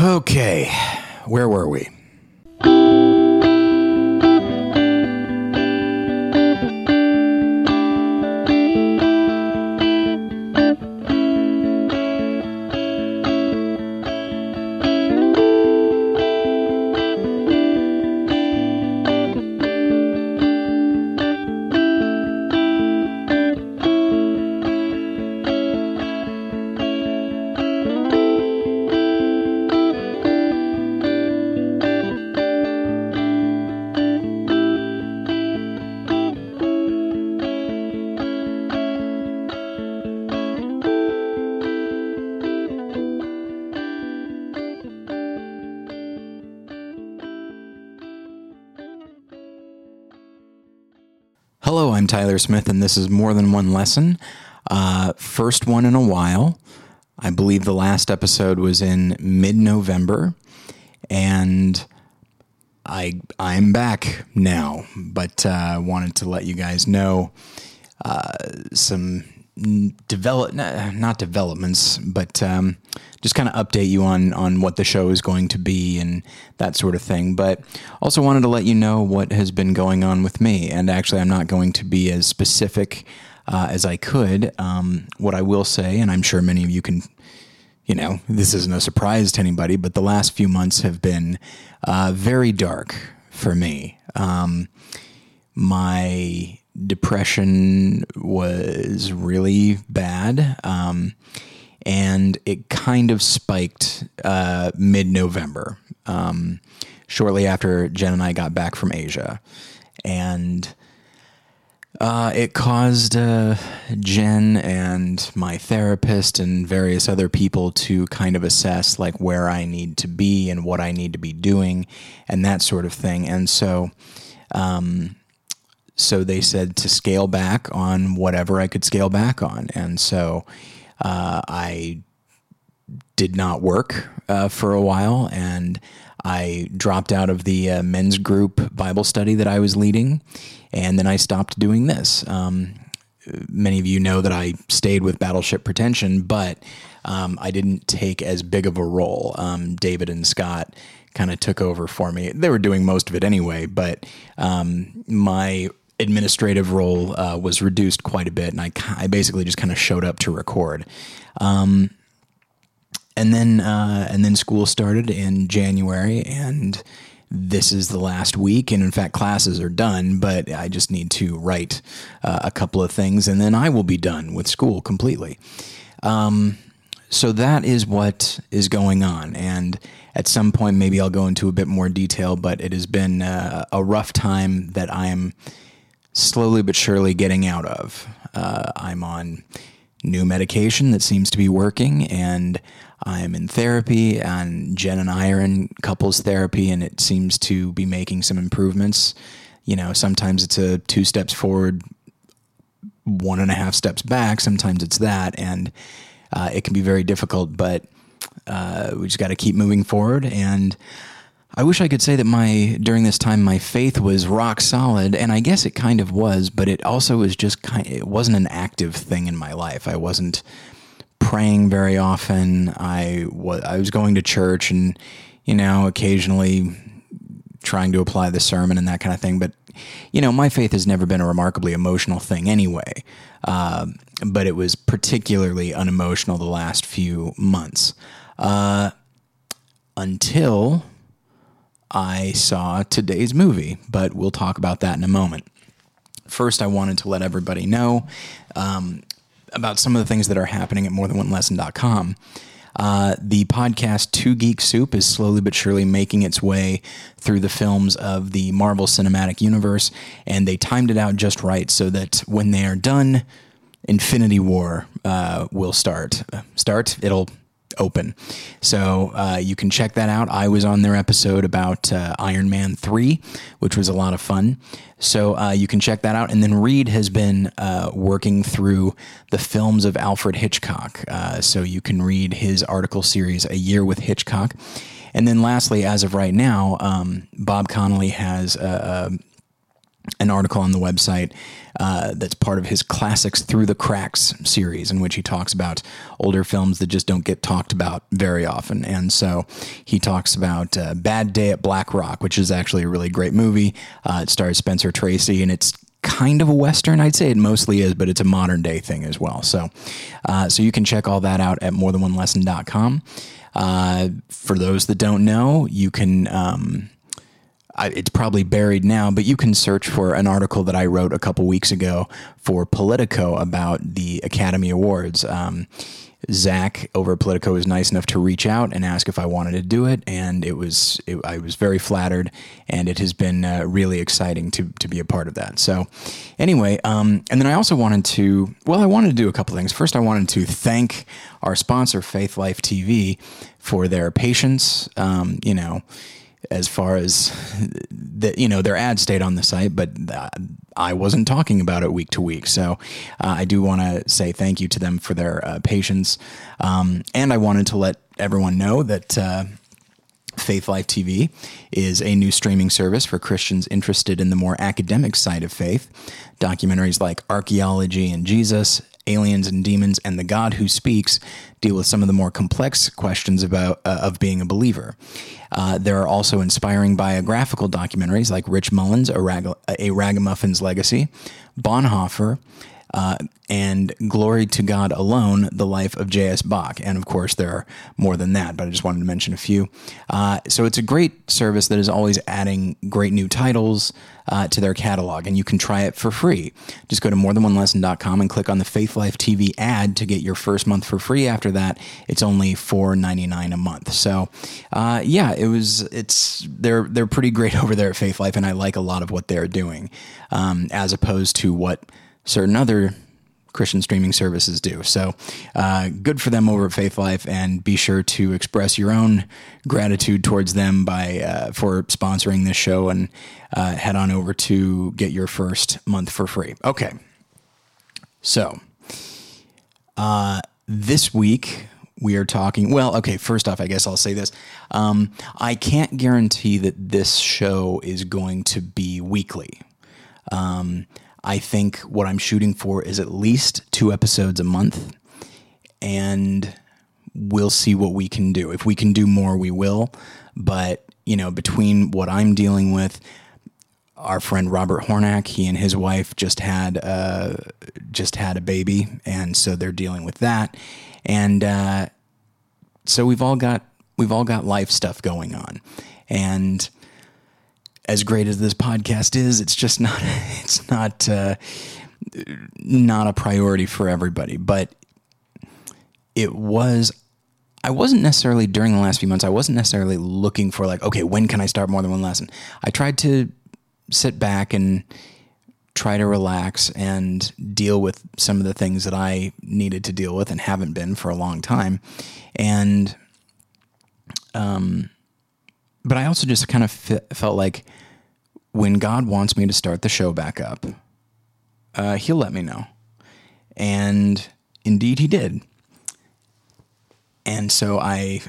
Okay, where were we? Smith, and this is More Than One Lesson. Uh, first one in a while. I believe the last episode was in mid November, and I I'm back now. But I uh, wanted to let you guys know uh, some develop not developments, but um, just kind of update you on on what the show is going to be and that sort of thing. But also wanted to let you know what has been going on with me. And actually, I'm not going to be as specific uh, as I could. Um, what I will say, and I'm sure many of you can. You know, this isn't a surprise to anybody, but the last few months have been uh, very dark for me. Um, my depression was really bad. Um, and it kind of spiked uh, mid November, um, shortly after Jen and I got back from Asia. And uh, it caused uh, Jen and my therapist and various other people to kind of assess like where I need to be and what I need to be doing and that sort of thing. And so, um, so they said to scale back on whatever I could scale back on. And so uh, I did not work uh, for a while and I dropped out of the uh, men's group Bible study that I was leading. And then I stopped doing this. Um, many of you know that I stayed with Battleship Pretension, but um, I didn't take as big of a role. Um, David and Scott kind of took over for me. They were doing most of it anyway, but um, my administrative role uh, was reduced quite a bit, and I, I basically just kind of showed up to record. Um, and then uh, and then school started in January, and this is the last week. And in fact, classes are done, but I just need to write uh, a couple of things, and then I will be done with school completely. Um, so that is what is going on, and at some point, maybe I'll go into a bit more detail. But it has been uh, a rough time that I am slowly but surely getting out of. Uh, I'm on new medication that seems to be working, and I'm in therapy. And Jen and I are in couples therapy, and it seems to be making some improvements. You know, sometimes it's a two steps forward, one and a half steps back. Sometimes it's that, and uh, it can be very difficult. But uh, we just got to keep moving forward and I wish I could say that my during this time my faith was rock solid, and I guess it kind of was, but it also was just kind. It wasn't an active thing in my life. I wasn't praying very often. I was I was going to church, and you know, occasionally trying to apply the sermon and that kind of thing. But you know, my faith has never been a remarkably emotional thing anyway. Uh, but it was particularly unemotional the last few months uh, until I saw today's movie, but we'll talk about that in a moment. First, I wanted to let everybody know um, about some of the things that are happening at morethanonelesson.com. Uh, the podcast Two Geek Soup is slowly but surely making its way through the films of the Marvel Cinematic Universe, and they timed it out just right so that when they are done, Infinity War uh, will start. Start. It'll open. So uh, you can check that out. I was on their episode about uh, Iron Man 3, which was a lot of fun. So uh, you can check that out. And then Reed has been uh, working through the films of Alfred Hitchcock. Uh, so you can read his article series, A Year with Hitchcock. And then lastly, as of right now, um, Bob Connolly has a, an article on the website uh, that's part of his Classics Through the Cracks series, in which he talks about older films that just don't get talked about very often. And so he talks about uh, Bad Day at Black Rock, which is actually a really great movie. Uh, it stars Spencer Tracy, and it's kind of a western. I'd say it mostly is, but it's a modern day thing as well. So, uh, so you can check all that out at morethanonelesson.com. Uh, for those that don't know, you can. Um, I, it's probably buried now, but you can search for an article that I wrote a couple weeks ago for Politico about the Academy Awards. Um, Zach over at Politico was nice enough to reach out and ask if I wanted to do it, and it was it, I was very flattered, and it has been uh, really exciting to to be a part of that. So, anyway, um, and then I also wanted to well, I wanted to do a couple things. First, I wanted to thank our sponsor, Faithlife TV, for their patience. Um, you know as far as the, you know their ad stayed on the site, but uh, I wasn't talking about it week to week. So uh, I do want to say thank you to them for their uh, patience, um, and I wanted to let everyone know that. Uh, Faithlife TV is a new streaming service for Christians interested in the more academic side of faith. Documentaries like Archaeology and Jesus, aliens and demons, and the God who speaks deal with some of the more complex questions about uh, of being a believer. Uh, there are also inspiring biographical documentaries like Rich Mullins, A, Rag- a Ragamuffin's Legacy, Bonhoeffer, uh, and Glory to God Alone, The Life of J.S. Bach. And of course, there are more than that, but I just wanted to mention a few. Uh, so it's a great service that is always adding great new titles uh, to their catalog, and you can try it for free. Just go to morethanonelesson.com and click on the Faithlife TV ad to get your first month for free. After that, it's only $4.99 a month. So, uh, yeah, it was. It's they're they're pretty great over there at Faithlife, and I like a lot of what they're doing, um, as opposed to what certain other Christian streaming services do. So uh, good for them over at Faithlife, and be sure to express your own gratitude towards them by uh, for sponsoring this show, and uh, head on over to get your first month for free. Okay, so uh, this week we are talking. Well, okay. First off, I guess I'll say this: um, I can't guarantee that this show is going to be weekly. Um, I think what I'm shooting for is at least two episodes a month, and we'll see what we can do. If we can do more, we will. But, you know, between what I'm dealing with, our friend Robert Hornack, he and his wife just had uh, just had a baby, and so they're dealing with that. And uh, so we've all got we've all got life stuff going on, and as great as this podcast is, it's just not it's not uh, not a priority for everybody. But it was. I wasn't necessarily during the last few months. I wasn't necessarily looking for like, okay, when can I start more than one lesson? I tried to sit back and try to relax and deal with some of the things that I needed to deal with and haven't been for a long time. And um, but I also just kind of felt like when God wants me to start the show back up, uh, He'll let me know. And indeed, He did. And so I,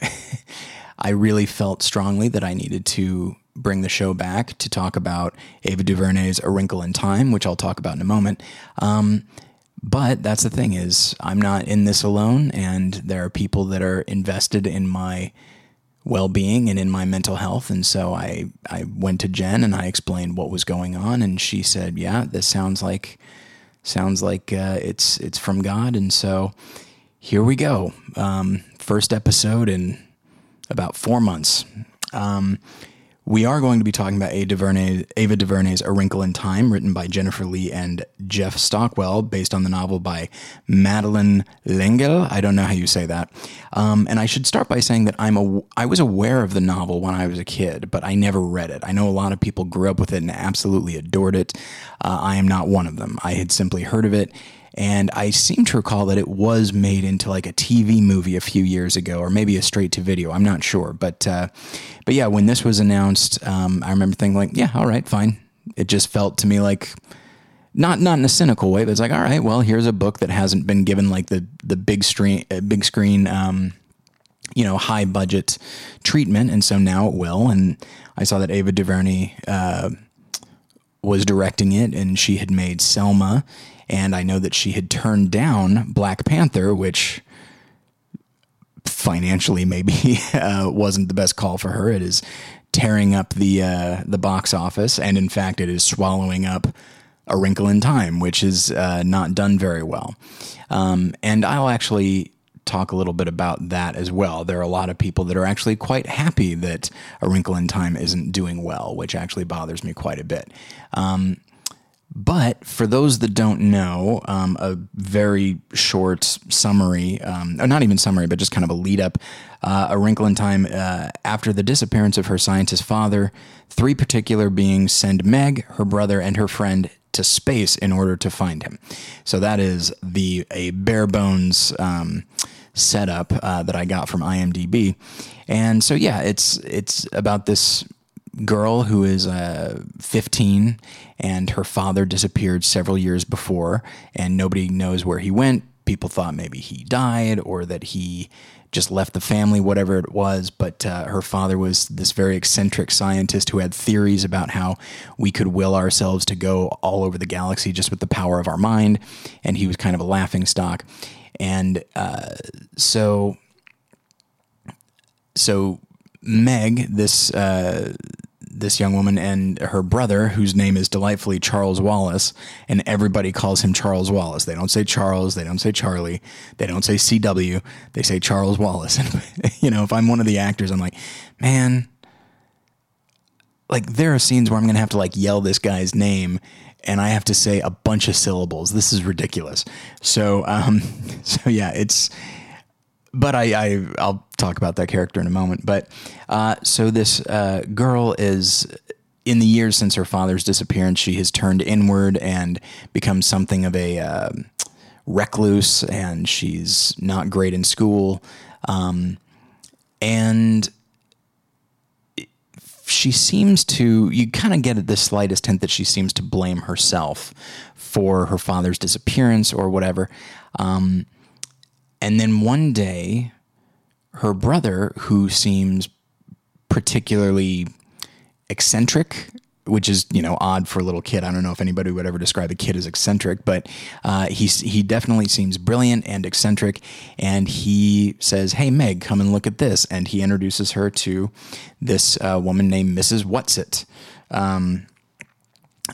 I really felt strongly that I needed to bring the show back to talk about Ava DuVernay's A Wrinkle in Time, which I'll talk about in a moment. Um, but that's the thing is, I'm not in this alone, and there are people that are invested in my well-being and in my mental health. And so I I went to Jen and I explained what was going on. And she said yeah this sounds like sounds like uh, it's it's from God. And so here we go. Um, first episode in about four months. Um, we are going to be talking about Ava, DuVernay, Ava DuVernay's A Wrinkle in Time, written by Jennifer Lee and Jeff Stockwell, based on the novel by Madeleine L'Engle. I don't know how you say that. Um, and I should start by saying that I'm a, I was aware of the novel when I was a kid, but I never read it. I know a lot of people grew up with it and absolutely adored it. Uh, I am not one of them. I had simply heard of it and I seem to recall that it was made into like a TV movie a few years ago, or maybe a straight to video. I'm not sure, but uh, but yeah, when this was announced, um, I remember thinking like, yeah, all right, fine. It just felt to me like not not in a cynical way, but it's like, all right, well, here's a book that hasn't been given like the the big screen uh, big screen. Um, you know, high budget treatment, and so now it will. And I saw that Ava DuVernay uh, was directing it, and she had made Selma, and I know that she had turned down Black Panther, which financially maybe uh, wasn't the best call for her. It is tearing up the uh, the box office, and in fact, it is swallowing up A Wrinkle in Time, which is uh, not done very well. Um, and I'll actually talk a little bit about that as well. There are a lot of people that are actually quite happy that A Wrinkle in Time isn't doing well, which actually bothers me quite a bit. Um, but for those that don't know, um, a very short summary, um, or not even summary, but just kind of a lead up. Uh, a Wrinkle in Time, uh, after the disappearance of her scientist father, three particular beings send Meg, her brother, and her friend to space in order to find him. So that is the a bare bones um, setup uh, that I got from IMDb, and so yeah, it's it's about this girl who is uh, 15 and her father disappeared several years before and nobody knows where he went. People thought maybe he died or that he just left the family, whatever it was. But uh, her father was this very eccentric scientist who had theories about how we could will ourselves to go all over the galaxy just with the power of our mind. And he was kind of a laughing stock. And uh, so, so Meg, this uh, this young woman and her brother, whose name is delightfully Charles Wallace, and everybody calls him Charles Wallace. They don't say Charles, they don't say Charlie, they don't say CW, they say Charles Wallace. And you know, if I'm one of the actors, I'm like, man, like there are scenes where I'm gonna have to like yell this guy's name and I have to say a bunch of syllables. This is ridiculous. So, um, so yeah, it's but I, I I'll talk about that character in a moment. But uh, so this uh, girl is in the years since her father's disappearance, she has turned inward and become something of a uh, recluse, and she's not great in school, um, and she seems to you kind of get the slightest hint that she seems to blame herself for her father's disappearance or whatever. Um, and then one day, her brother, who seems particularly eccentric, which is you know odd for a little kid. I don't know if anybody would ever describe a kid as eccentric, but uh, he's he definitely seems brilliant and eccentric. And he says, "Hey Meg, come and look at this." And he introduces her to this uh, woman named Mrs. Whatsit, um,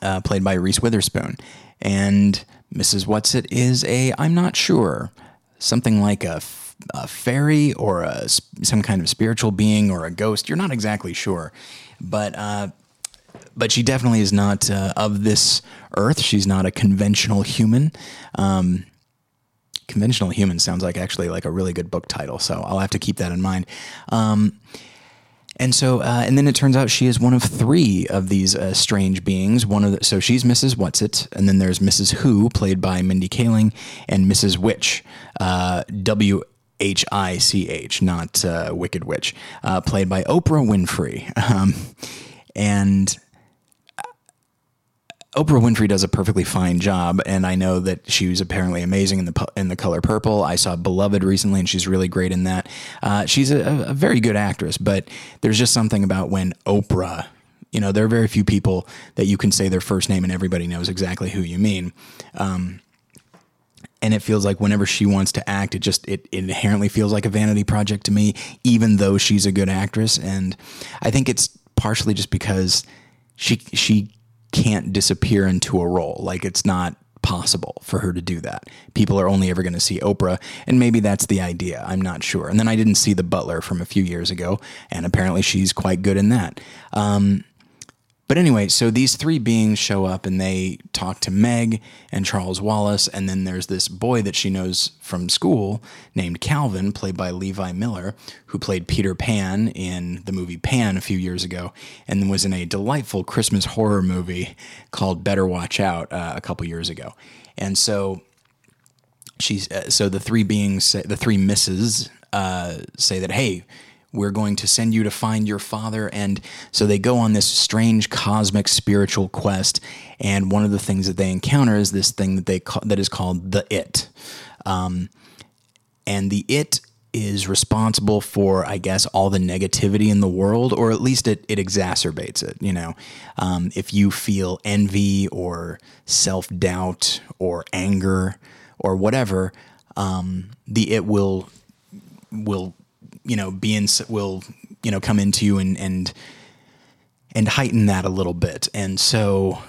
uh, played by Reese Witherspoon. And Mrs. Whatsit is a I'm not sure something like a, a fairy or a, some kind of spiritual being or a ghost. You're not exactly sure, but uh, but she definitely is not uh, of this earth. She's not a conventional human. Um, conventional human sounds like actually like a really good book title, so I'll have to keep that in mind. Um, and so, uh, and then it turns out she is one of three of these uh, strange beings. One of the, so she's Mrs. Whatsit, and then there's Mrs. Who, played by Mindy Kaling, and Mrs. Which, uh, W H I C H, not uh, Wicked Witch, uh, played by Oprah Winfrey. Um, and Oprah Winfrey does a perfectly fine job, and I know that she was apparently amazing in the in the color purple. I saw Beloved recently, and she's really great in that. Uh, she's a, a, very good actress, but there's just something about when Oprah. You know, there are very few people that you can say their first name and everybody knows exactly who you mean. Um, and it feels like whenever she wants to act, it just it, inherently feels like a vanity project to me, even though she's a good actress. And I think it's partially just because she she can't disappear into a role. Like it's not possible for her to do that. People are only ever going to see Oprah, and maybe that's the idea. I'm not sure. And then I didn't see The Butler from a few years ago, and apparently she's quite good in that. Um, but anyway, so these three beings show up and they talk to Meg and Charles Wallace, and then there's this boy that she knows from school named Calvin, played by Levi Miller, who played Peter Pan in the movie Pan a few years ago, and was in a delightful Christmas horror movie called Better Watch Out uh, a couple years ago. And so she's uh, so the three beings, the three misses, uh, say that hey we're going to send you to find your father. And so they go on this strange cosmic spiritual quest. And one of the things that they encounter is this thing that they call, that is called the It. Um, and the It is responsible for, I guess, all the negativity in the world, or at least it, it exacerbates it. You know, um, if you feel envy or self doubt or anger or whatever, um, the it will will you know be in will you know come into you and and and heighten that a little bit. And so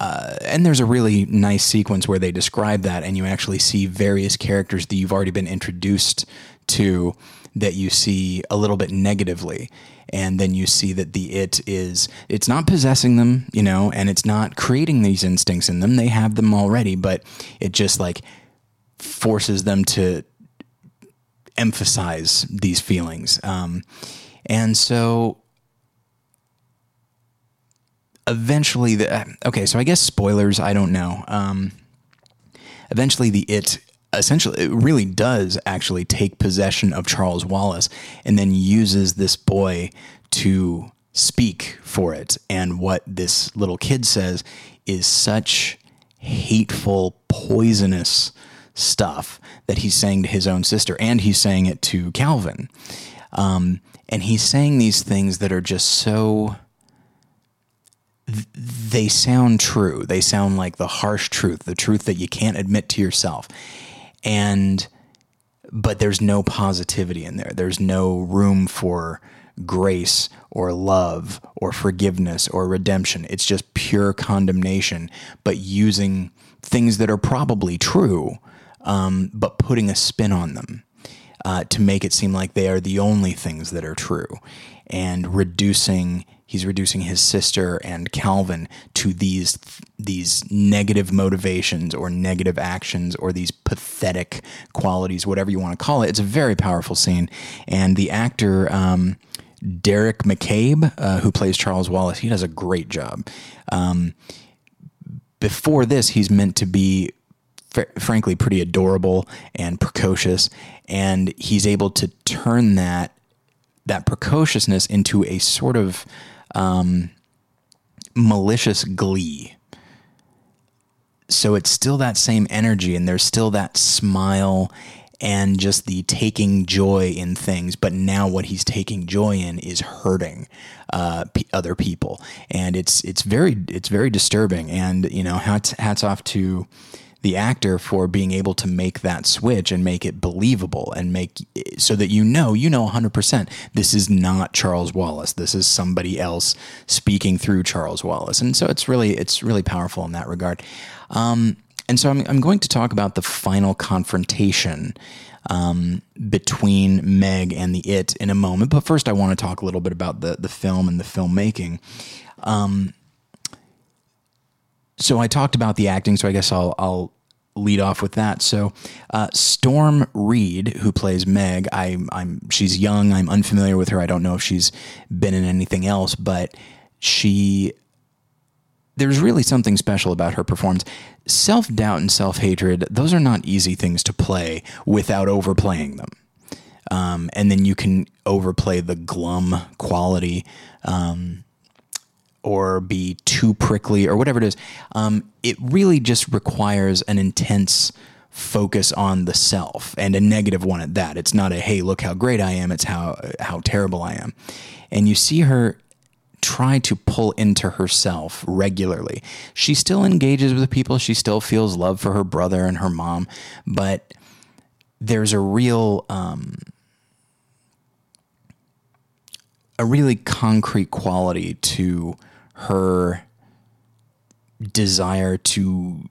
uh, and there's a really nice sequence where they describe that, and you actually see various characters that you've already been introduced to that you see a little bit negatively. And then you see that the it is, it's not possessing them, you know, and it's not creating these instincts in them. They have them already, but it just like forces them to emphasize these feelings. Um, and so eventually the okay so i guess spoilers i don't know um, eventually the it essentially it really does actually take possession of charles wallace and then uses this boy to speak for it and what this little kid says is such hateful poisonous stuff that he's saying to his own sister and he's saying it to calvin um, and he's saying these things that are just so they sound true. They sound like the harsh truth, the truth that you can't admit to yourself. And but there's no positivity in there. There's no room for grace or love or forgiveness or redemption. It's just pure condemnation, but using things that are probably true, um, but putting a spin on them uh, to make it seem like they are the only things that are true and reducing he's reducing his sister and Calvin to these these negative motivations or negative actions or these pathetic qualities, whatever you want to call it. It's a very powerful scene, and the actor. Um, Deric McCabe, uh, who plays Charles Wallace, he does a great job. Um, before this, he's meant to be fr- frankly pretty adorable and precocious, and he's able to turn that that precociousness into a sort of um, malicious glee. So it's still that same energy, and there's still that smile and just the taking joy in things. But now, what he's taking joy in is hurting uh, p- other people, and it's it's very it's very disturbing. And you know, hats hats off to the actor for being able to make that switch and make it believable and make so that you know you know 100% this is not Charles Wallace. This is somebody else speaking through Charles Wallace. And so it's really it's really powerful in that regard. Um, and so I'm, I'm going to talk about the final confrontation um, between Meg and the It in a moment. But first I want to talk a little bit about the the film and the filmmaking. Um, so I talked about the acting, so I guess I'll I'll lead off with that. So uh, Storm Reid, who plays Meg, I, I'm she's young. I'm unfamiliar with her. I don't know if she's been in anything else, but she there's really something special about her performance. Self doubt and self hatred; those are not easy things to play without overplaying them. Um, and then you can overplay the glum quality. Um, or be too prickly or whatever it is. Um, it really just requires an intense focus on the self and a negative one at that. It's not a hey, look how great I am. It's how how terrible I am. And you see her try to pull into herself regularly. She still engages with people. She still feels love for her brother and her mom, but there's a real um, a really concrete quality to her desire to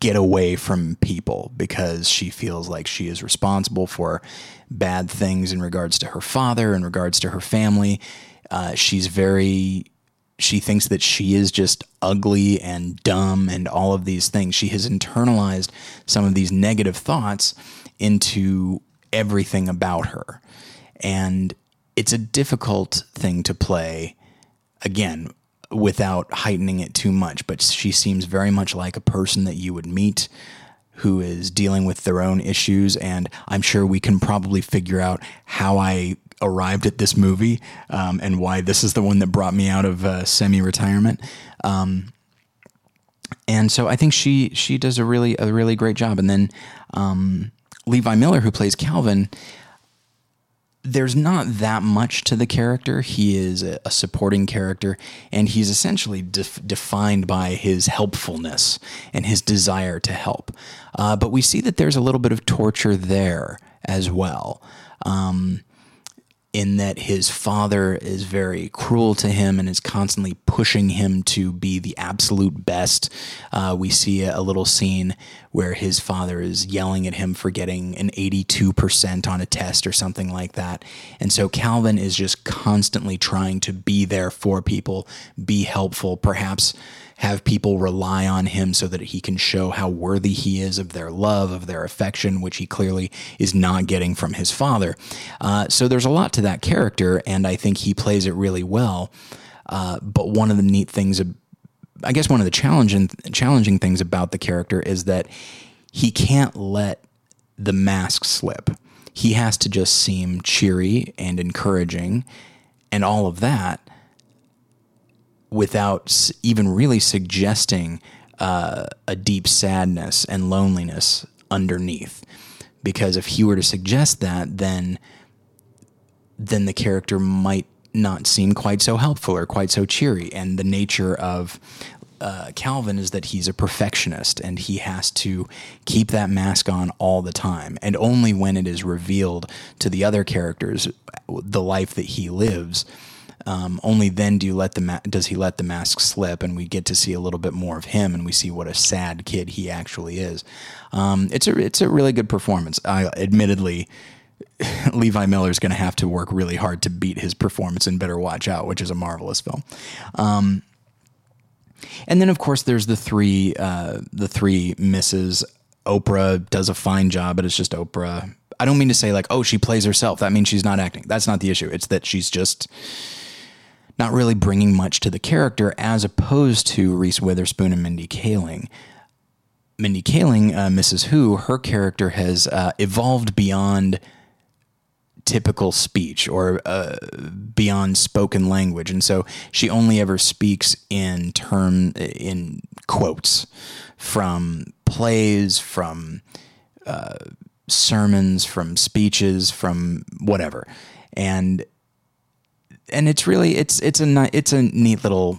get away from people because she feels like she is responsible for bad things in regards to her father, in regards to her family. Uh, she's very, she thinks that she is just ugly and dumb and all of these things. She has internalized some of these negative thoughts into everything about her. And it's a difficult thing to play, again, without heightening it too much. But she seems very much like a person that you would meet who is dealing with their own issues. And I'm sure we can probably figure out how I arrived at this movie um, and why this is the one that brought me out of uh, semi retirement. Um, and so I think she she does a really a really great job. And then um, Levi Miller, who plays Calvin, there's not that much to the character. He is a, a supporting character, and he's essentially def- defined by his helpfulness and his desire to help. Uh, but we see that there's a little bit of torture there as well. Um, in that his father is very cruel to him and is constantly pushing him to be the absolute best. Uh, we see a, little scene where his father is yelling at him for getting an 82% on a test or something like that. And so Calvin is just constantly trying to be there for people, be helpful, perhaps have people rely on him so that he can show how worthy he is of their love, of their affection, which he clearly is not getting from his father. Uh, so there's a lot to that character, and I think he plays it really well. Uh, but one of the neat things, I guess, one of the challenging challenging things about the character is that he can't let the mask slip. He has to just seem cheery and encouraging, and all of that without even really suggesting uh, a deep sadness and loneliness underneath. Because if he were to suggest that, then then the character might not seem quite so helpful or quite so cheery. And the nature of uh, Calvin is that he's a perfectionist and he has to keep that mask on all the time. And only when it is revealed to the other characters the life that he lives um, only then do you let the ma- does he let the mask slip, and we get to see a little bit more of him, and we see what a sad kid he actually is. Um, it's a it's a really good performance. I admittedly. Levi Miller is going to have to work really hard to beat his performance in Better Watch Out, which is a marvelous film. Um, and then, of course, there's the three uh, the three misses. Oprah does a fine job, but it's just Oprah. I don't mean to say like, oh, she plays herself. That means she's not acting. That's not the issue. It's that she's just not really bringing much to the character as opposed to Reese Witherspoon and Mindy Kaling. Mindy Kaling, uh, Mrs. Who, her character has uh, evolved beyond typical speech or uh, beyond spoken language, and so she only ever speaks in term in quotes from plays, from uh, sermons, from speeches, from whatever, and and it's really it's it's a it's a neat little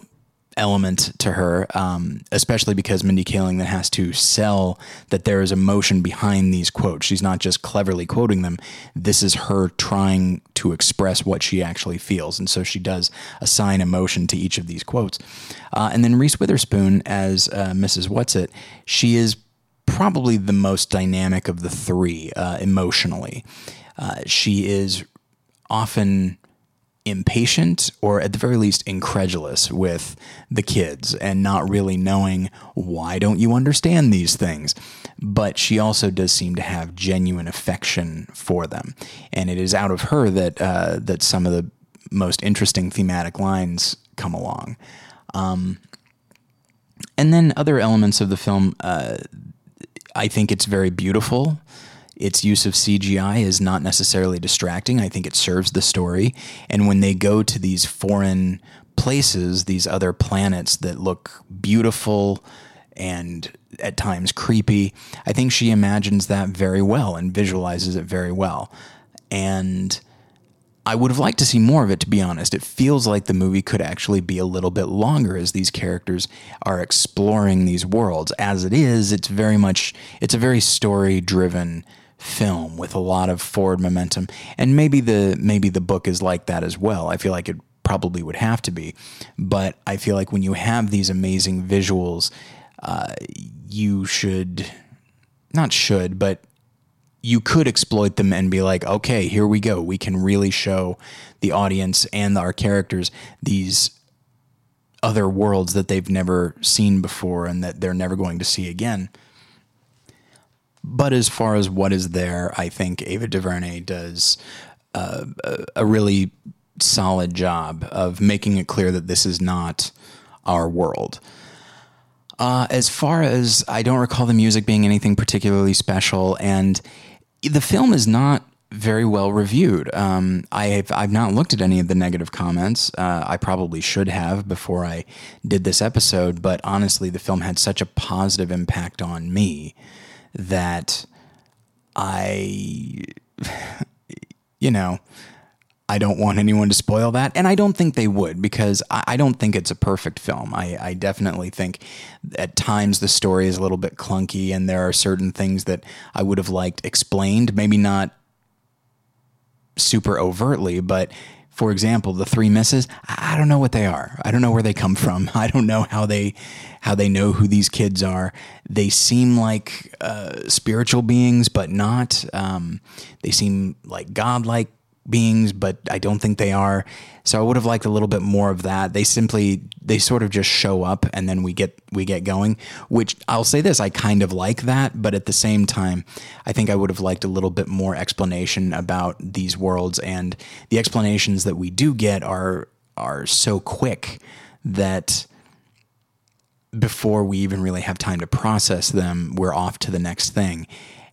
element to her, um, especially because Mindy Kaling then has to sell that there is emotion behind these quotes. She's not just cleverly quoting them. This is her trying to express what she actually feels, and so she does assign emotion to each of these quotes. Uh, and then Reese Witherspoon as uh, Mrs. Whatsit, she is probably the most dynamic of the three uh, emotionally. Uh, she is often impatient or at the very least incredulous with the kids and not really knowing why don't you understand these things. But she also does seem to have genuine affection for them. And it is out of her that uh, that some of the most interesting thematic lines come along. Um, and then other elements of the film uh, I think it's very beautiful its use of CGI is not necessarily distracting. I think it serves the story. And when they go to these foreign places, these other planets that look beautiful and at times creepy, I think she imagines that very well and visualizes it very well. And I would have liked to see more of it, to be honest. It feels like the movie could actually be a little bit longer as these characters are exploring these worlds. As it is, it's very much, it's a very story driven film with a lot of forward momentum. And maybe the maybe the book is like that as well. I feel like it probably would have to be, but I feel like when you have these amazing visuals, uh, you should not should, but you could exploit them and be like, okay, here we go. We can really show the audience and our characters these other worlds that they've never seen before and that they're never going to see again. But as far as what is there, I think Ava DuVernay does uh, a really solid job of making it clear that this is not our world. Uh, as far as I don't recall the music being anything particularly special, and the film is not very well reviewed. Um, I have I've not looked at any of the negative comments. Uh, I probably should have before I did this episode, but honestly, the film had such a positive impact on me that I you know, I don't want anyone to spoil that. And I don't think they would because I, I don't think it's a perfect film. I, I, definitely think at times the story is a little bit clunky and there are certain things that I would have liked explained, maybe not super overtly, but for example, the three misses, I don't know what they are. I don't know where they come from. I don't know how they how they know who these kids are. They seem like uh, spiritual beings, but not. Um, they seem like godlike beings, but I don't think they are. So I would have liked a little bit more of that. They simply they sort of just show up and then we get we get going, which I'll say this, I kind of like that, but at the same time, I think I would have liked a little bit more explanation about these worlds and the explanations that we do get are are so quick that before we even really have time to process them, we're off to the next thing.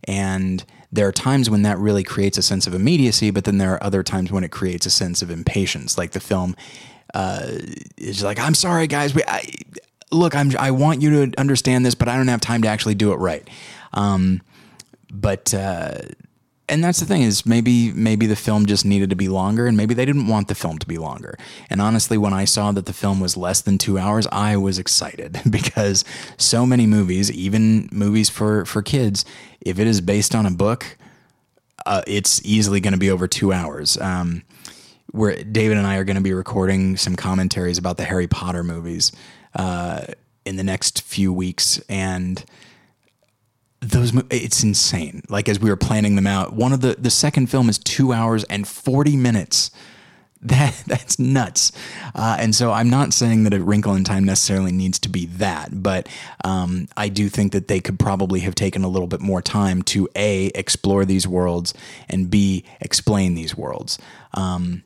And there are times when that really creates a sense of immediacy, but then there are other times when it creates a sense of impatience. Like the film uh, is like, I'm sorry, guys. We, I, look, I'm, I want you to understand this, but I don't have time to actually do it right. Um, but uh, and that's the thing is maybe maybe the film just needed to be longer and maybe they didn't want the film to be longer. And honestly when i saw that the film was less than two hours i was excited because so many movies even movies for for kids if it is based on a book uh, it's easily going to be over two hours. Um, where david and i are going to be recording some commentaries about the harry potter movies uh, in the next few weeks. And those it's insane. Like as we were planning them out, one of the the second film is two hours and forty minutes. That that's nuts. Uh, and so I'm not saying that a Wrinkle in Time necessarily needs to be that, but um, I do think that they could probably have taken a little bit more time to a explore these worlds and b explain these worlds. Um,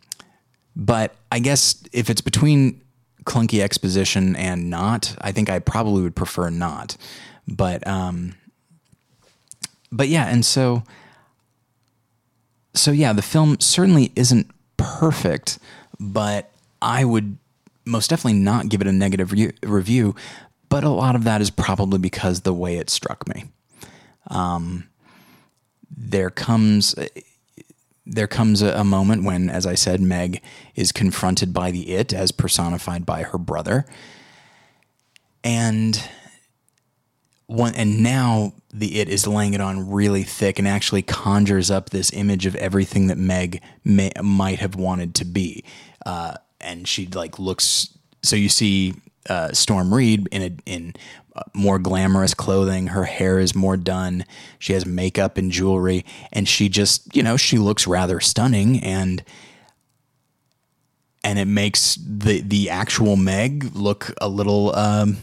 but I guess if it's between clunky exposition and not, I think I probably would prefer not. But um, but yeah, and so so yeah, the film certainly isn't perfect, but I would most definitely not give it a negative re- review. But a lot of that is probably because the way it struck me. Um, there comes there comes a, a moment when, as I said, Meg is confronted by the it as personified by her brother, and one and now the it is laying it on really thick and actually conjures up this image of everything that Meg may, might have wanted to be. Uh, and she like looks. So you see uh, Storm Reid in a in uh, more glamorous clothing. Her hair is more done. She has makeup and jewelry, and she just you know she looks rather stunning and and it makes the the actual Meg look a little. Um,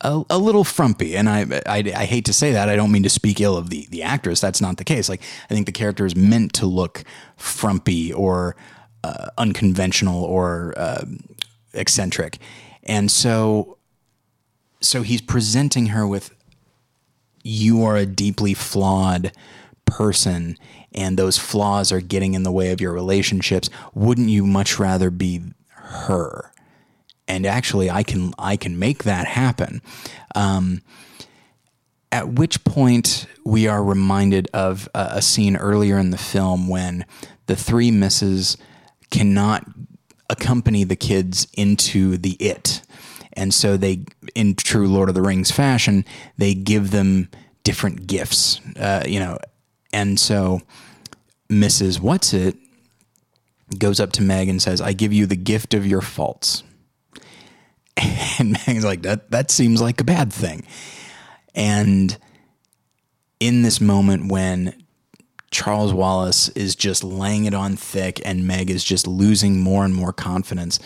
a, a, little frumpy. And I, I, I, hate to say that. I don't mean to speak ill of the, the actress. That's not the case. Like, I think the character is meant to look frumpy or uh, unconventional or uh, eccentric. And so, so he's presenting her with you are a deeply flawed person and those flaws are getting in the way of your relationships. Wouldn't you much rather be her? And actually I can I can make that happen. Um, at which point we are reminded of a, a, scene earlier in the film when the three misses cannot accompany the kids into the it. And so they, in true Lord of the Rings fashion, they give them different gifts, uh, you know. And so Mrs. Whatsit goes up to Meg and says, I give you the gift of your faults. And Meg's like, that, that seems like a bad thing. And in this moment when Charles Wallace is just laying it on thick and Meg is just losing more and more confidence,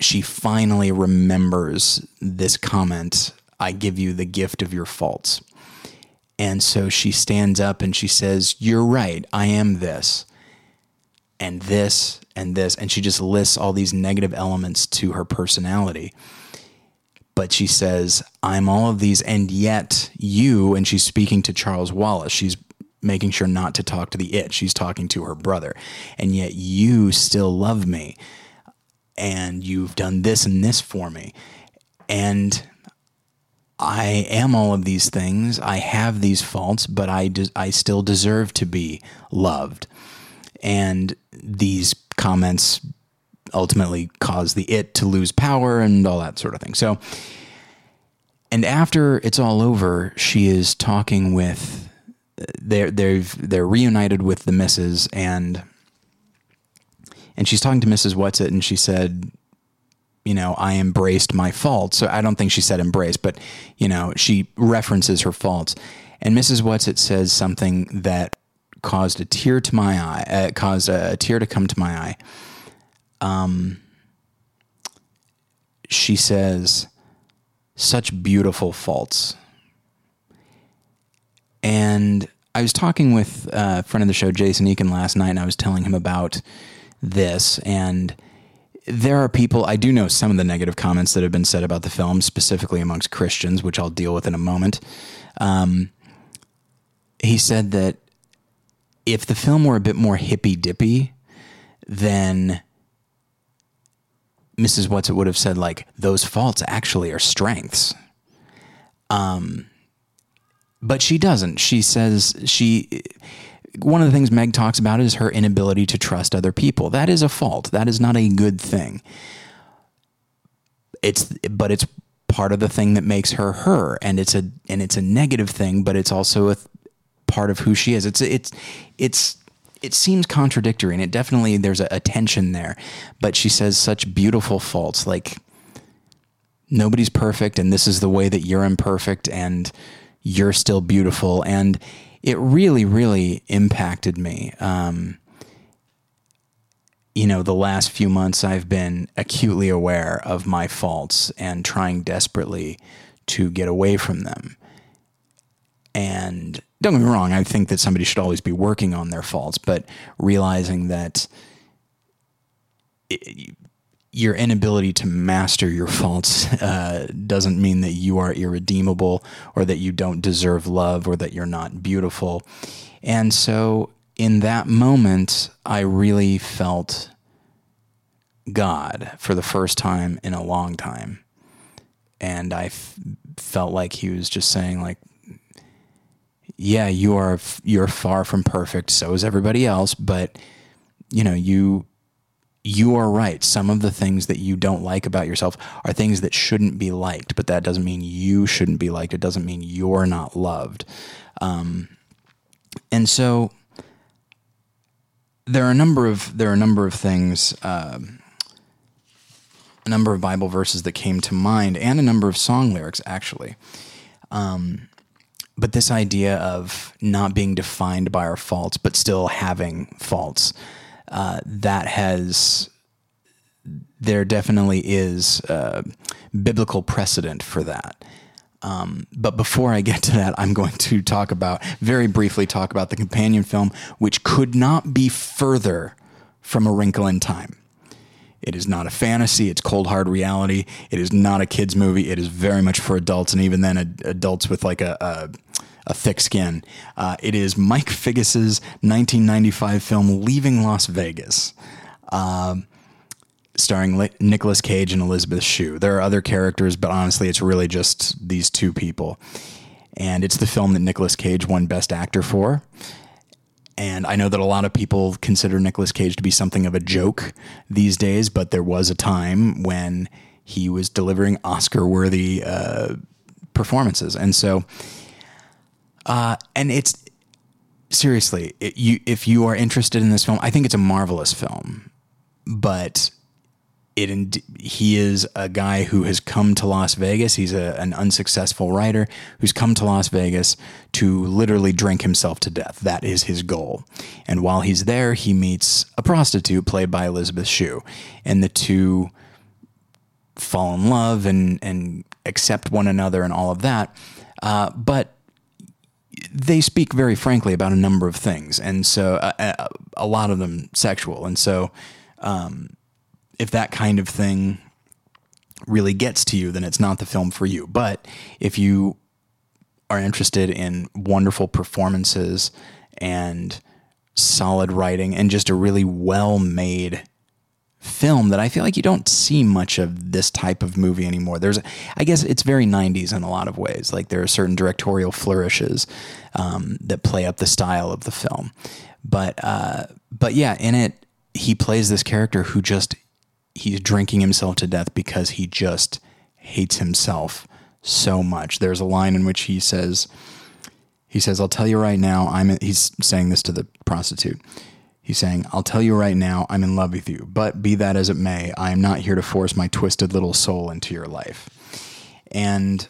she finally remembers this comment I give you the gift of your faults. And so she stands up and she says, You're right, I am this and this and this. And she just lists all these negative elements to her personality. But she says, I'm all of these, and yet you, and she's speaking to Charles Wallace. She's making sure not to talk to the it. She's talking to her brother. And yet you still love me. And you've done this and this for me. And I am all of these things. I have these faults, but I de- I still deserve to be loved. And these comments ultimately cause the it to lose power and all that sort of thing. So, and after it's all over, she is talking with they're they've they're reunited with the misses and and she's talking to Mrs. Whatsit and she said, you know, I embraced my faults. So I don't think she said embrace, but you know, she references her faults. And Mrs. Whatsit says something that caused a tear to my eye, uh, caused a, tear to come to my eye. Um, she says, such beautiful faults. And I was talking with a friend of the show, Jason Eakin, last night, and I was telling him about this. And there are people, I do know some of the negative comments that have been said about the film, specifically amongst Christians, which I'll deal with in a moment. Um, he said that if the film were a bit more hippy dippy, then Mrs. Whatsit would have said, like, those faults actually are strengths. Um, but she doesn't. She says she. One of the things Meg talks about is her inability to trust other people. That is a fault. That is not a good thing. It's but it's part of the thing that makes her her, and it's a and it's a negative thing, but it's also a part of who she is. It's it's it's it seems contradictory, and it definitely there's a, a tension there. But she says such beautiful faults, like nobody's perfect, and this is the way that you're imperfect, and you're still beautiful. And it really, really impacted me. Um, you know, the last few months I've been acutely aware of my faults and trying desperately to get away from them. And don't get me wrong, I think that somebody should always be working on their faults, but realizing that it, your inability to master your faults uh, doesn't mean that you are irredeemable or that you don't deserve love or that you're not beautiful. And so in that moment, I really felt God for the first time in a long time. And I f- felt like he was just saying, like, yeah, you are you're far from perfect. So is everybody else, but you know you you are right. Some of the things that you don't like about yourself are things that shouldn't be liked, but that doesn't mean you shouldn't be liked. It doesn't mean you're not loved. Um, and so there are a number of there are a number of things, uh, a number of Bible verses that came to mind, and a number of song lyrics actually. Um, but this idea of not being defined by our faults, but still having faults uh, that has there definitely is biblical precedent for that. Um, but before I get to that, I'm going to talk about very briefly talk about the companion film, which could not be further from A Wrinkle in Time. It is not a fantasy. It's cold hard reality. It is not a kids movie. It is very much for adults, and even then, adults with like a, a a thick skin. Uh, it is Mike Figgis's 1995 film Leaving Las Vegas. Um, starring Le- Nicolas Cage and Elizabeth Shue. There are other characters, but honestly, it's really just these two people. And it's the film that Nicolas Cage won Best Actor for. And I know that a lot of people consider Nicolas Cage to be something of a joke these days, but there was a time when he was delivering Oscar worthy uh, performances. And so uh, and it's seriously, it, you if you are interested in this film, I think it's a marvelous film. But it he is a guy who has come to Las Vegas. He's a, an unsuccessful writer who's come to Las Vegas to literally drink himself to death. That is his goal. And while he's there, he meets a prostitute played by Elizabeth Shue, and the two fall in love and and accept one another and all of that. Uh, but they speak very frankly about a number of things, and so uh, uh, a lot of them sexual. And so, um, if that kind of thing really gets to you, then it's not the film for you. But if you are interested in wonderful performances and solid writing and just a really well made film that I feel like you don't see much of this type of movie anymore. There's, I guess it's very 90s in a lot of ways. Like there are certain directorial flourishes um, that play up the style of the film. But, uh, but yeah, in it, he plays this character who just, he's drinking himself to death because he just hates himself so much. There's a line in which he says, he says, I'll tell you right now, I'm, he's saying this to the prostitute. He's saying, I'll tell you right now, I'm in love with you, but be that as it may, I am not here to force my twisted little soul into your life. And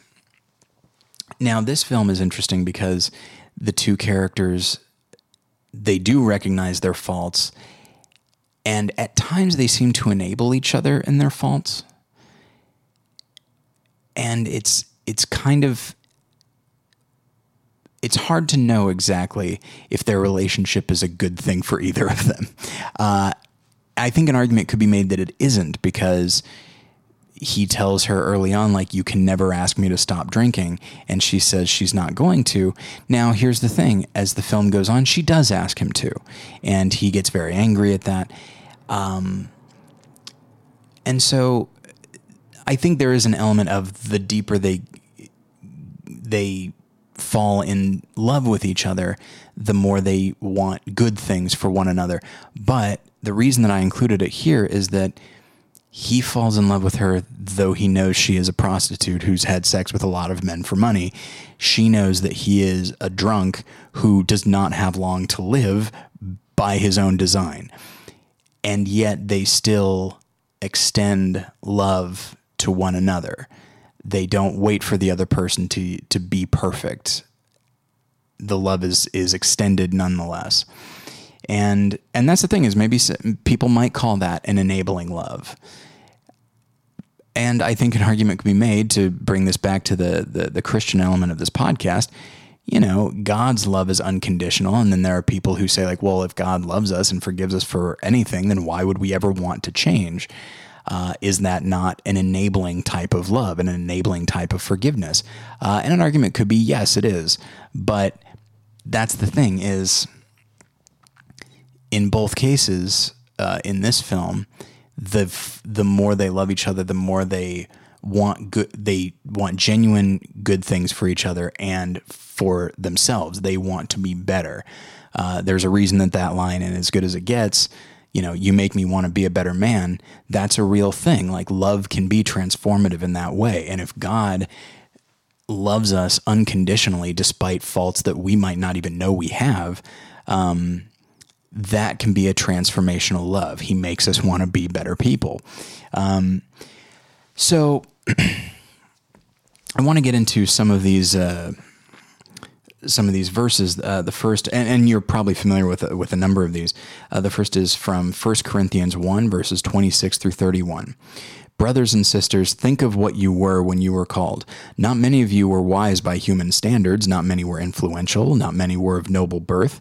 now this film is interesting because the two characters, they do recognize their faults, and at times they seem to enable each other in their faults. And it's it's kind of it's hard to know exactly if their relationship is a good thing for either of them. Uh, I think an argument could be made that it isn't because he tells her early on, like, you can never ask me to stop drinking. And she says she's not going to. Now, here's the thing as the film goes on, she does ask him to. And he gets very angry at that. Um, and so I think there is an element of the deeper they they fall in love with each other, the more they want good things for one another. But the reason that I included it here is that he falls in love with her, though he knows she is a prostitute who's had sex with a lot of men for money. She knows that he is a drunk who does not have long to live by his own design. And yet they still extend love to one another they don't wait for the other person to to be perfect. The love is is extended nonetheless. And and that's the thing is maybe people might call that an enabling love. And I think an argument could be made to bring this back to the, the, the Christian element of this podcast. You know, God's love is unconditional. And then there are people who say, like, well, if God loves us and forgives us for anything, then why would we ever want to change? Uh, is that not an enabling type of love, and an enabling type of forgiveness? Uh, and an argument could be yes, it is. But that's the thing is, in both cases, uh, in this film, the the more they love each other, the more they want good. They want genuine good things for each other and for themselves. They want to be better. Uh, there's a reason that that line, and as good as it gets, you know, you make me want to be a better man, that's a real thing. Like love can be transformative in that way. And if God loves us unconditionally despite faults that we might not even know we have, um, that can be a transformational love. He makes us want to be better people. Um, so I want to get into some of these. Uh, some of these verses. Uh, the first, and, and, you're probably familiar with with a number of these. Uh, the first is from 1 Corinthians 1, verses 26 through 31. Brothers and sisters, think of what you were when you were called. Not many of you were wise by human standards, not many were influential, not many were of noble birth,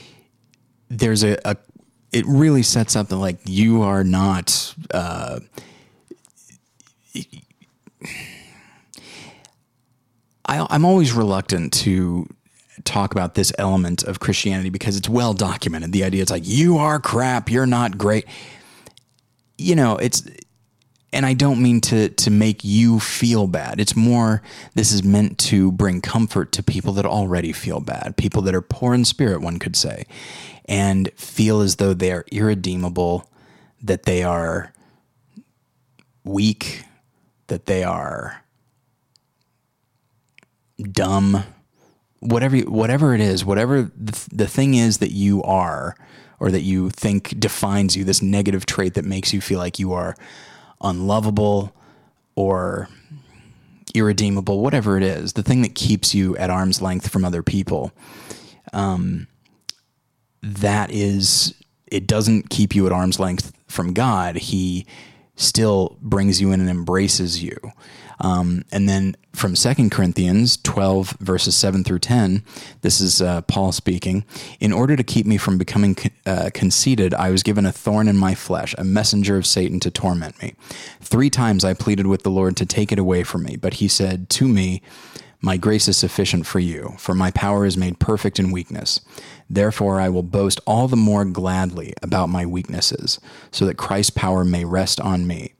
there's a, a it really sets up that like you are not uh, I, I'm always reluctant to talk about this element of Christianity because it's well documented. The idea it's like you are crap, you're not great. You know, it's and I don't mean to to make you feel bad. It's more this is meant to bring comfort to people that already feel bad, people that are poor in spirit, one could say, and feel as though they are irredeemable, that they are weak, that they are dumb, whatever whatever it is, whatever the, the thing is that you are or that you think defines you, this negative trait that makes you feel like you are unlovable or irredeemable, whatever it is, the thing that keeps you at arm's length from other people, um, that is, it doesn't keep you at arm's length from God, He still brings you in and embraces you. Um, and then from 2 Corinthians 12, verses 7 through 10, this is uh, Paul speaking. In order to keep me from becoming uh, conceited, I was given a thorn in my flesh, a messenger of Satan to torment me. Three times I pleaded with the Lord to take it away from me, but he said to me, My grace is sufficient for you, for my power is made perfect in weakness. Therefore, I will boast all the more gladly about my weaknesses, so that Christ's power may rest on me.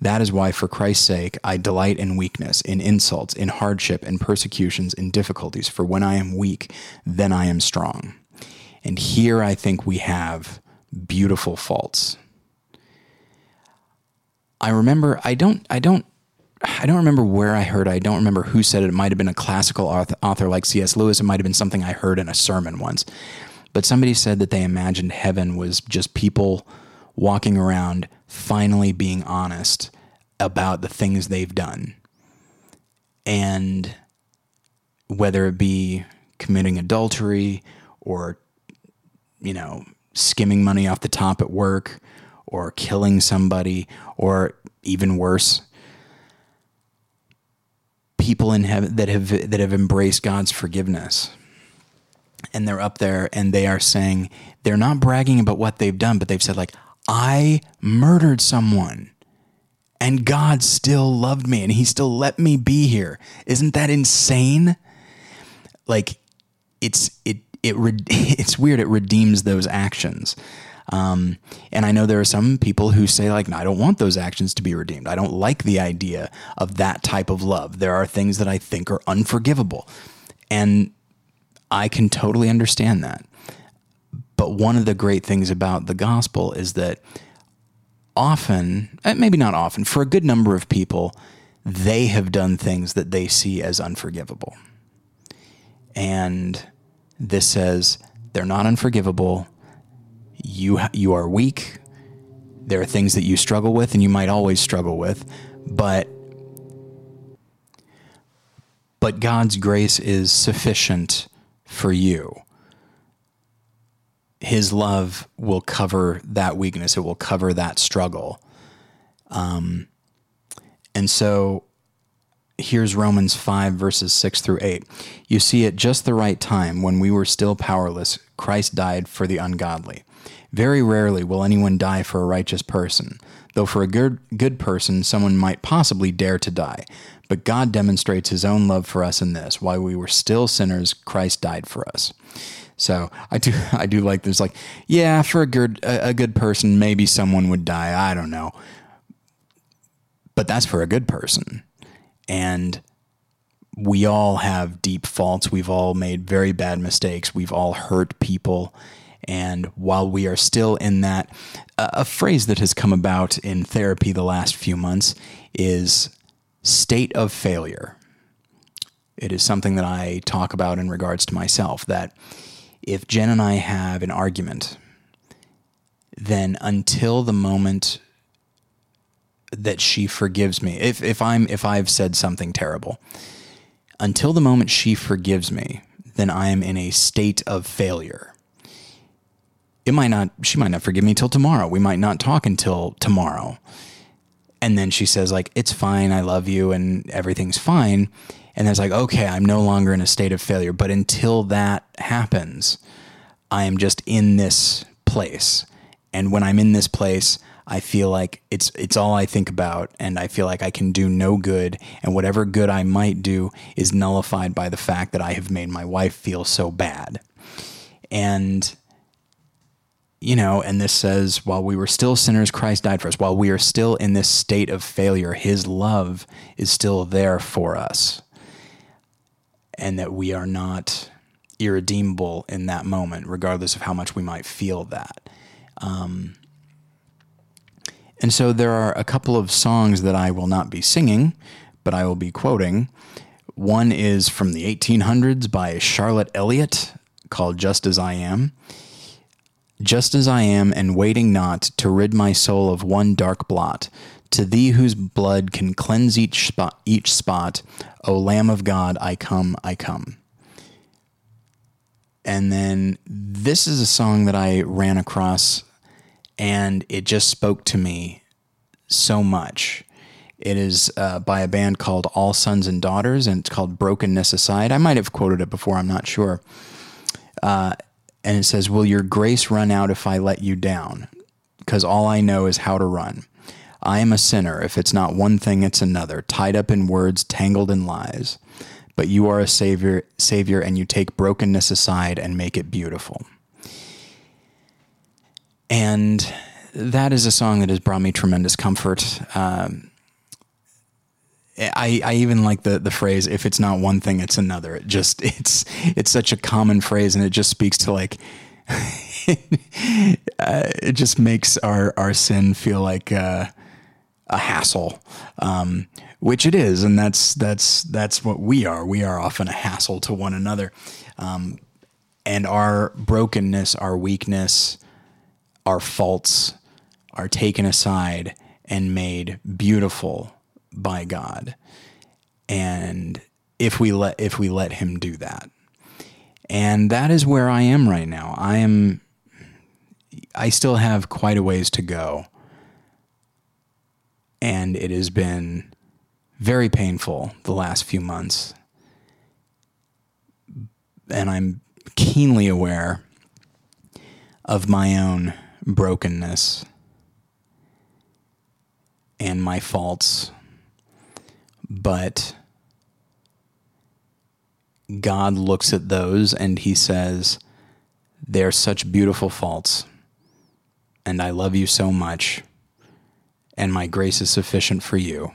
That is why, for Christ's sake, I delight in weakness, in insults, in hardship, in persecutions, in difficulties. For when I am weak, then I am strong. And here I think we have beautiful faults. I remember, I don't, I don't, I don't remember where I heard. I don't remember who said it. It might have been a classical author like C.S. Lewis. It might have been something I heard in a sermon once. But somebody said that they imagined heaven was just people walking around finally being honest about the things they've done. And whether it be committing adultery or, you know, skimming money off the top at work or killing somebody or even worse, people in heaven that have that have embraced God's forgiveness. And they're up there and they are saying they're not bragging about what they've done, but they've said like I murdered someone and God still loved me and he still let me be here. Isn't that insane? Like it's it it it's weird it redeems those actions. Um, and I know there are some people who say like, no, I don't want those actions to be redeemed. I don't like the idea of that type of love. There are things that I think are unforgivable. And I can totally understand that. But one of the great things about the gospel is that often, eh, maybe not often, for a good number of people, they have done things that they see as unforgivable. And this says they're not unforgivable. You, you are weak. There are things that you struggle with and you might always struggle with, but but God's grace is sufficient for you his love will cover that weakness. It will cover that struggle. Um, and so here's Romans 5, verses 6 through 8. You see, at just the right time, when we were still powerless, Christ died for the ungodly. Very rarely will anyone die for a righteous person, though for a good, good person, someone might possibly dare to die. But God demonstrates his own love for us in this while we were still sinners, Christ died for us. So I do I do like this. like yeah for a good a, a good person maybe someone would die I don't know, but that's for a good person, and we all have deep faults. We've all made very bad mistakes. We've all hurt people. And while we are still in that, a phrase that has come about in therapy the last few months is state of failure. It is something that I talk about in regards to myself that if Jen and I have an argument, then until the moment that she forgives me, if, if I'm if I've said something terrible, until the moment she forgives me, then I am in a state of failure. It might not she might not forgive me till tomorrow. We might not talk until tomorrow. And then she says like it's fine, I love you and everything's fine and it's like okay i'm no longer in a state of failure but until that happens i am just in this place and when i'm in this place i feel like it's it's all i think about and i feel like i can do no good and whatever good i might do is nullified by the fact that i have made my wife feel so bad and you know, and this says, while we were still sinners, Christ died for us. While we are still in this state of failure, his love is still there for us and that we are not irredeemable in that moment, regardless of how much we might feel that. Um, and so there are a couple of songs that I will not be singing, but I will be quoting. One is from the 1800s by Charlotte Elliott called Just As I Am. Just as I am, and waiting not to rid my soul of one dark blot, to thee whose blood can cleanse each spot, each spot, O Lamb of God, I come, I come. And then this is a song that I ran across, and it just spoke to me so much. It is uh, by a band called All Sons and Daughters, and it's called Brokenness Aside. I might have quoted it before, I'm not sure. Uh, and it says, Will your grace run out if I let you down? Because all I know is how to run. I am a sinner. If it's not one thing, it's another, tied up in words, tangled in lies. But you are a savior, savior, and you take brokenness aside and make it beautiful. And that is a song that has brought me tremendous comfort. Um, I, I even like the the phrase if it's not one thing it's another. It just it's it's such a common phrase and it just speaks to like uh, it just makes our our sin feel like uh, a hassle. Um, which it is and that's that's that's what we are. We are often a hassle to one another. Um, and our brokenness our weakness our faults are taken aside and made beautiful by God. And if we let if we let him do that. And that is where I am right now. I am I still have quite a ways to go. And it has been very painful the last few months. And I'm keenly aware of my own brokenness and my faults but God looks at those and he says, They're such beautiful faults, and I love you so much, and my grace is sufficient for you.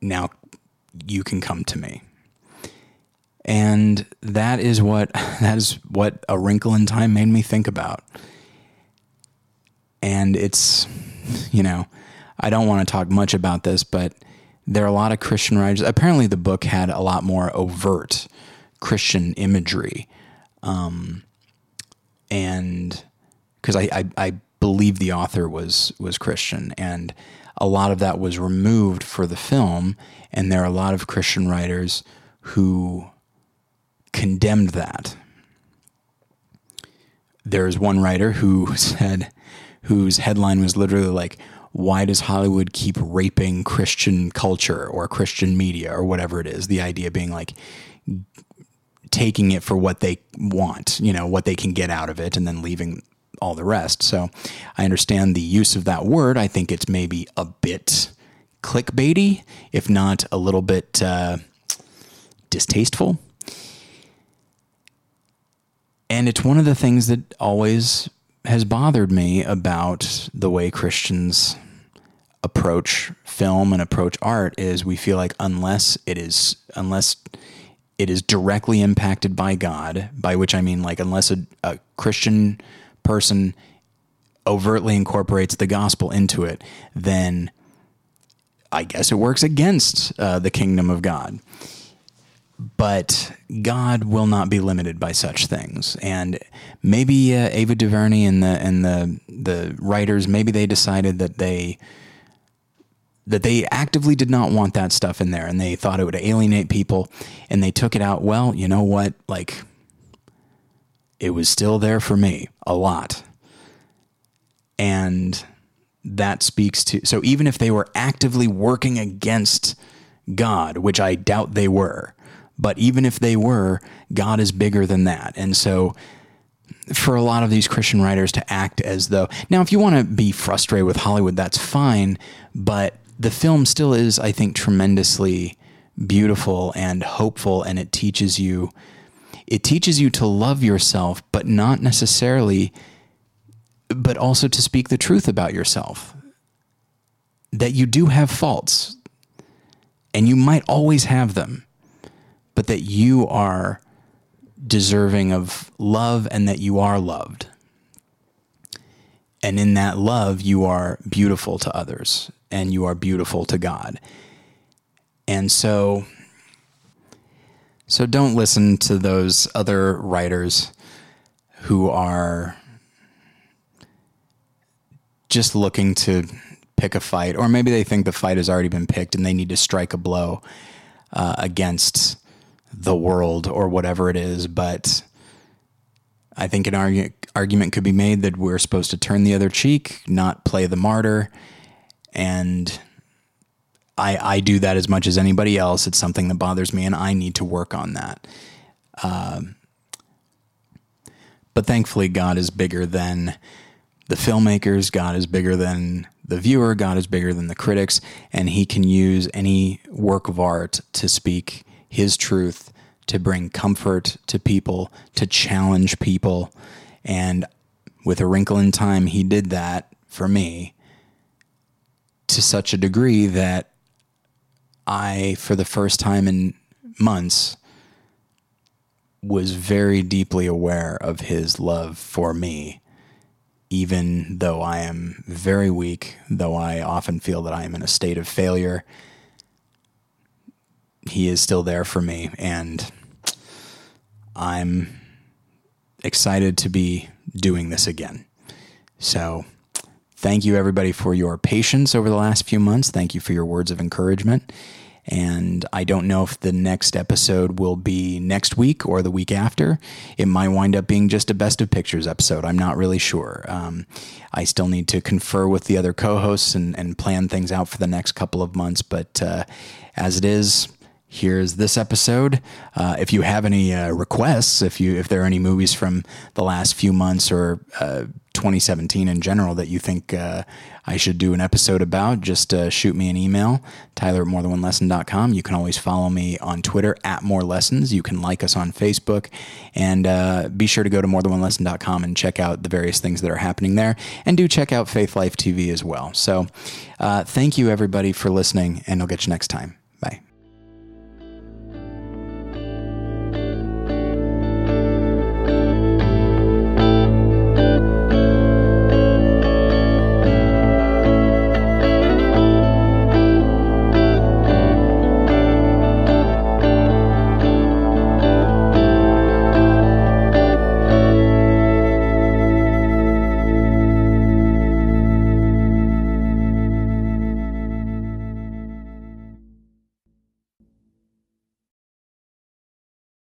Now you can come to me. And that is what that is what a wrinkle in time made me think about. And it's you know, I don't want to talk much about this, but there are a lot of Christian writers. Apparently, the book had a lot more overt Christian imagery. Um, and because I, I, I believe the author was was Christian, and a lot of that was removed for the film. And there are a lot of Christian writers who condemned that. There's one writer who said, whose headline was literally like, why does Hollywood keep raping Christian culture or Christian media or whatever it is? The idea being like taking it for what they want, you know, what they can get out of it, and then leaving all the rest. So I understand the use of that word. I think it's maybe a bit clickbaity, if not a little bit uh, distasteful. And it's one of the things that always has bothered me about the way Christians approach film and approach art is we feel like unless it is unless it is directly impacted by God, by which I mean like unless a, a Christian person overtly incorporates the gospel into it, then I guess it works against uh, the kingdom of God. But God will not be limited by such things, and maybe uh, Ava DuVernay and the and the the writers maybe they decided that they that they actively did not want that stuff in there and they thought it would alienate people and they took it out. Well, you know what? Like, it was still there for me a lot. And that speaks to, so even if they were actively working against God, which I doubt they were, but even if they were, God is bigger than that. And so, for a lot of these Christian writers to act as though, now, if you want to be frustrated with Hollywood, that's fine, but the film still is, I think, tremendously beautiful and hopeful, and it teaches you it teaches you to love yourself, but not necessarily, but also to speak the truth about yourself. That you do have faults, and you might always have them, but that you are deserving of love and that you are loved. And in that love, you are beautiful to others and you are beautiful to God. And so so don't listen to those other writers who are just looking to pick a fight, or maybe they think the fight has already been picked and they need to strike a blow uh, against the world or whatever it is. But I think an argument could be made that we're supposed to turn the other cheek, not play the martyr. And I, I do that as much as anybody else. It's something that bothers me, and I need to work on that. Um, but thankfully, God is bigger than the filmmakers, God is bigger than the viewer, God is bigger than the critics, and He can use any work of art to speak His truth, to bring comfort to people, to challenge people. And with A Wrinkle in Time, He did that for me to such a degree that I, for the first time in months, was very deeply aware of his love for me, even though I am very weak, though I often feel that I am in a state of failure. He is still there for me, and I'm excited to be doing this again. So, thank you everybody for your patience over the last few months. Thank you for your words of encouragement. And I don't know if the next episode will be next week or the week after. It might wind up being just a best of pictures episode. I'm not really sure. Um, I still need to confer with the other co hosts and, and plan things out for the next couple of months. But uh, as it is, here's this episode. Uh, if you have any uh, requests, if you if there are any movies from the last few months or uh, 2017 in general that you think uh, I should do an episode about, just uh, shoot me an email, tyler at morethanonelesson.com. You can always follow me on Twitter at more lessons. You can like us on Facebook and uh, be sure to go to morethanonelesson.com and check out the various things that are happening there. And do check out Faithlife TV as well. So thank you everybody for listening and I'll get you next time.